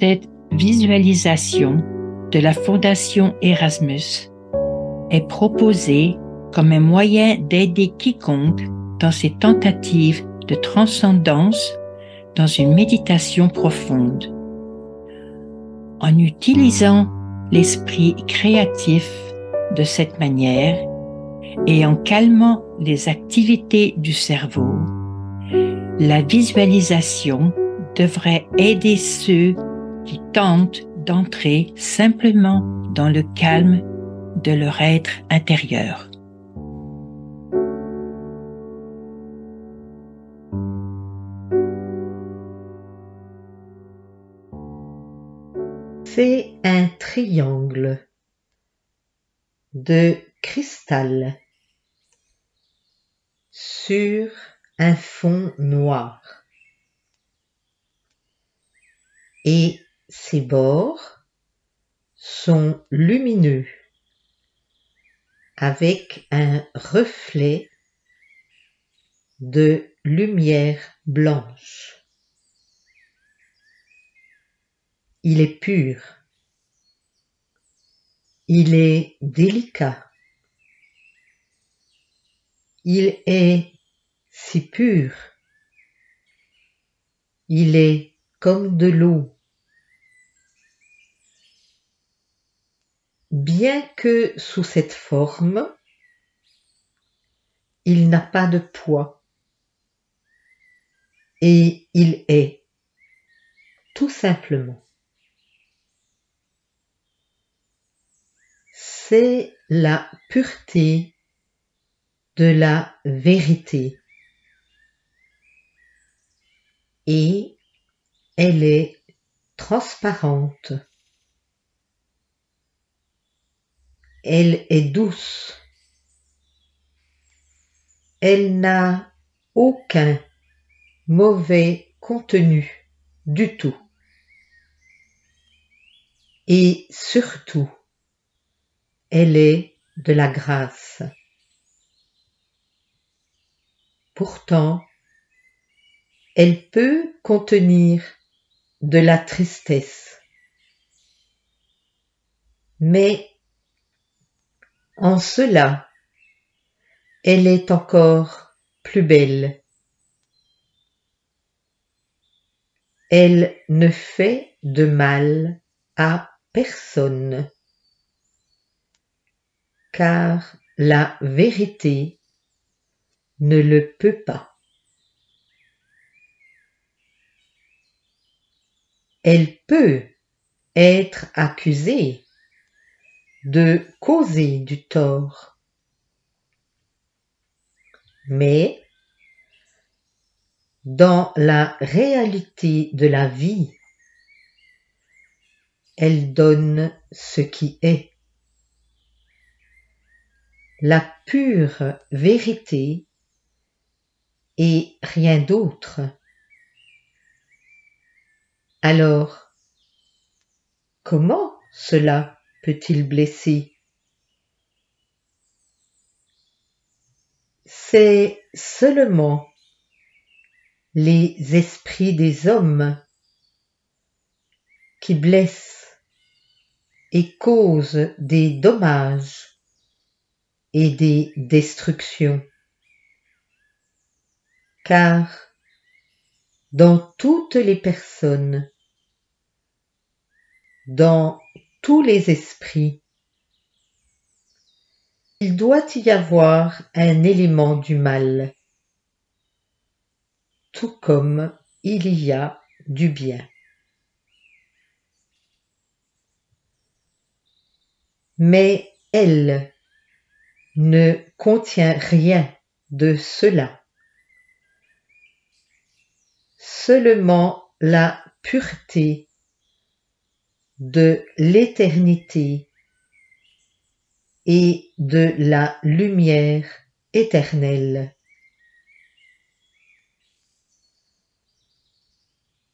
Cette visualisation de la Fondation Erasmus est proposée comme un moyen d'aider quiconque dans ses tentatives de transcendance dans une méditation profonde. En utilisant l'esprit créatif de cette manière et en calmant les activités du cerveau, la visualisation devrait aider ceux qui tentent d'entrer simplement dans le calme de leur être intérieur. Fais un triangle de cristal sur un fond noir et ses bords sont lumineux avec un reflet de lumière blanche. Il est pur. Il est délicat. Il est si pur. Il est comme de l'eau. Bien que sous cette forme, il n'a pas de poids. Et il est, tout simplement. c'est la pureté de la vérité et elle est transparente. Elle est douce. Elle n'a aucun mauvais contenu du tout. Et surtout, elle est de la grâce. Pourtant, elle peut contenir de la tristesse. Mais en cela, elle est encore plus belle. Elle ne fait de mal à personne car la vérité ne le peut pas. Elle peut être accusée de causer du tort. Mais dans la réalité de la vie, elle donne ce qui est la pure vérité et rien d'autre. Alors, comment cela peut-il blesser? C'est seulement les esprits des hommes qui blessent et causent des dommages et des destructions. Car dans toutes les personnes, dans tous les esprits, il doit y avoir un élément du mal, tout comme il y a du bien. Mais elle, ne contient rien de cela. Seulement la pureté de l'éternité et de la lumière éternelle.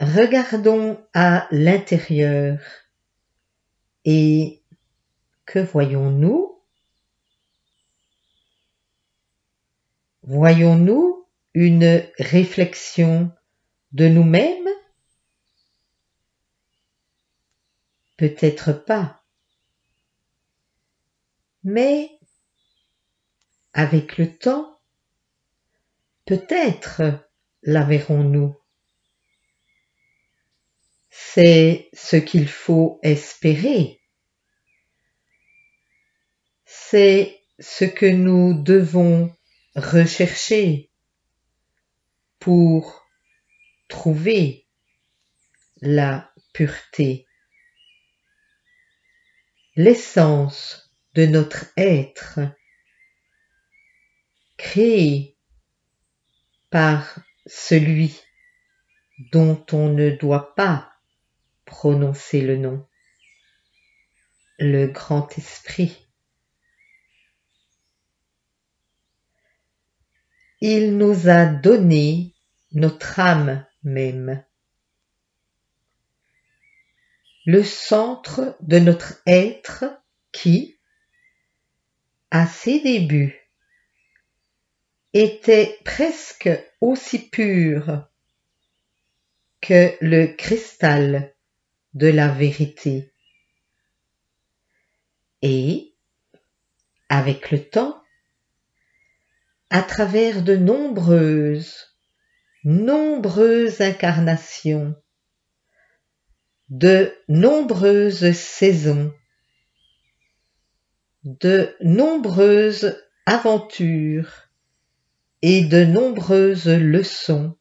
Regardons à l'intérieur et que voyons-nous? Voyons-nous une réflexion de nous-mêmes? Peut-être pas. Mais avec le temps, peut-être la verrons-nous. C'est ce qu'il faut espérer. C'est ce que nous devons rechercher pour trouver la pureté. L'essence de notre être créé par celui dont on ne doit pas prononcer le nom, le grand esprit. Il nous a donné notre âme même. Le centre de notre être qui, à ses débuts, était presque aussi pur que le cristal de la vérité. Et, avec le temps, à travers de nombreuses, nombreuses incarnations, de nombreuses saisons, de nombreuses aventures et de nombreuses leçons.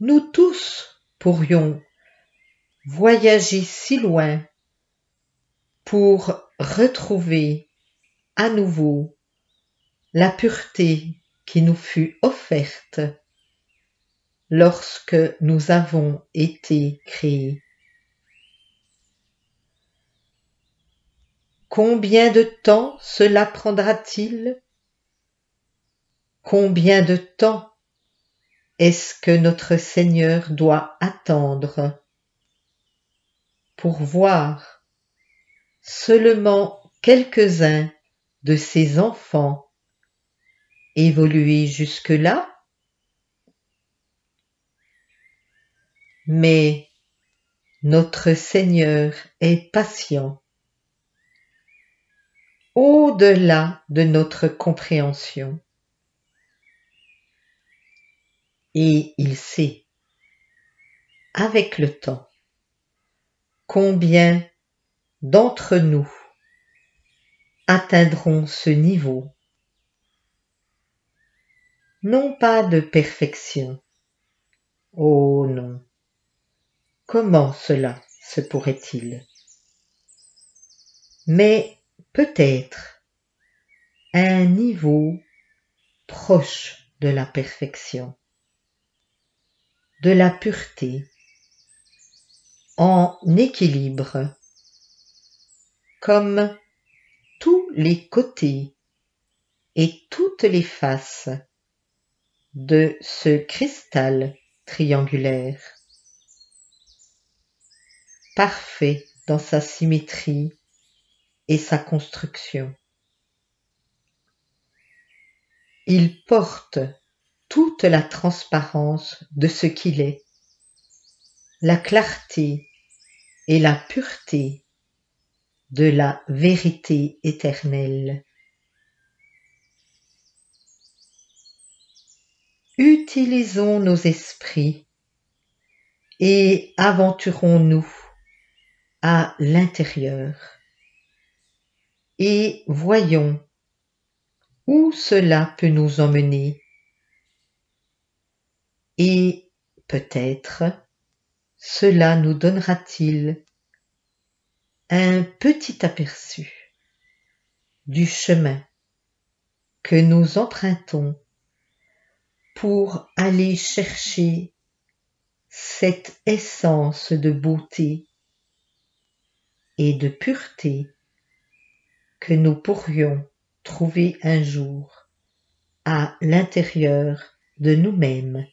Nous tous pourrions voyager si loin pour retrouver à nouveau la pureté qui nous fut offerte lorsque nous avons été créés. Combien de temps cela prendra-t-il? Combien de temps est-ce que notre Seigneur doit attendre pour voir seulement quelques-uns de ses enfants évoluer jusque-là? Mais notre Seigneur est patient. Au-delà de notre compréhension. Et il sait, avec le temps, combien d'entre nous atteindront ce niveau, non pas de perfection, oh non, comment cela se pourrait-il? Mais peut-être un niveau proche de la perfection de la pureté, en équilibre, comme tous les côtés et toutes les faces de ce cristal triangulaire, parfait dans sa symétrie et sa construction. Il porte toute la transparence de ce qu'il est, la clarté et la pureté de la vérité éternelle. Utilisons nos esprits et aventurons-nous à l'intérieur. Et voyons où cela peut nous emmener. Et peut-être cela nous donnera-t-il un petit aperçu du chemin que nous empruntons pour aller chercher cette essence de beauté et de pureté que nous pourrions trouver un jour à l'intérieur de nous-mêmes.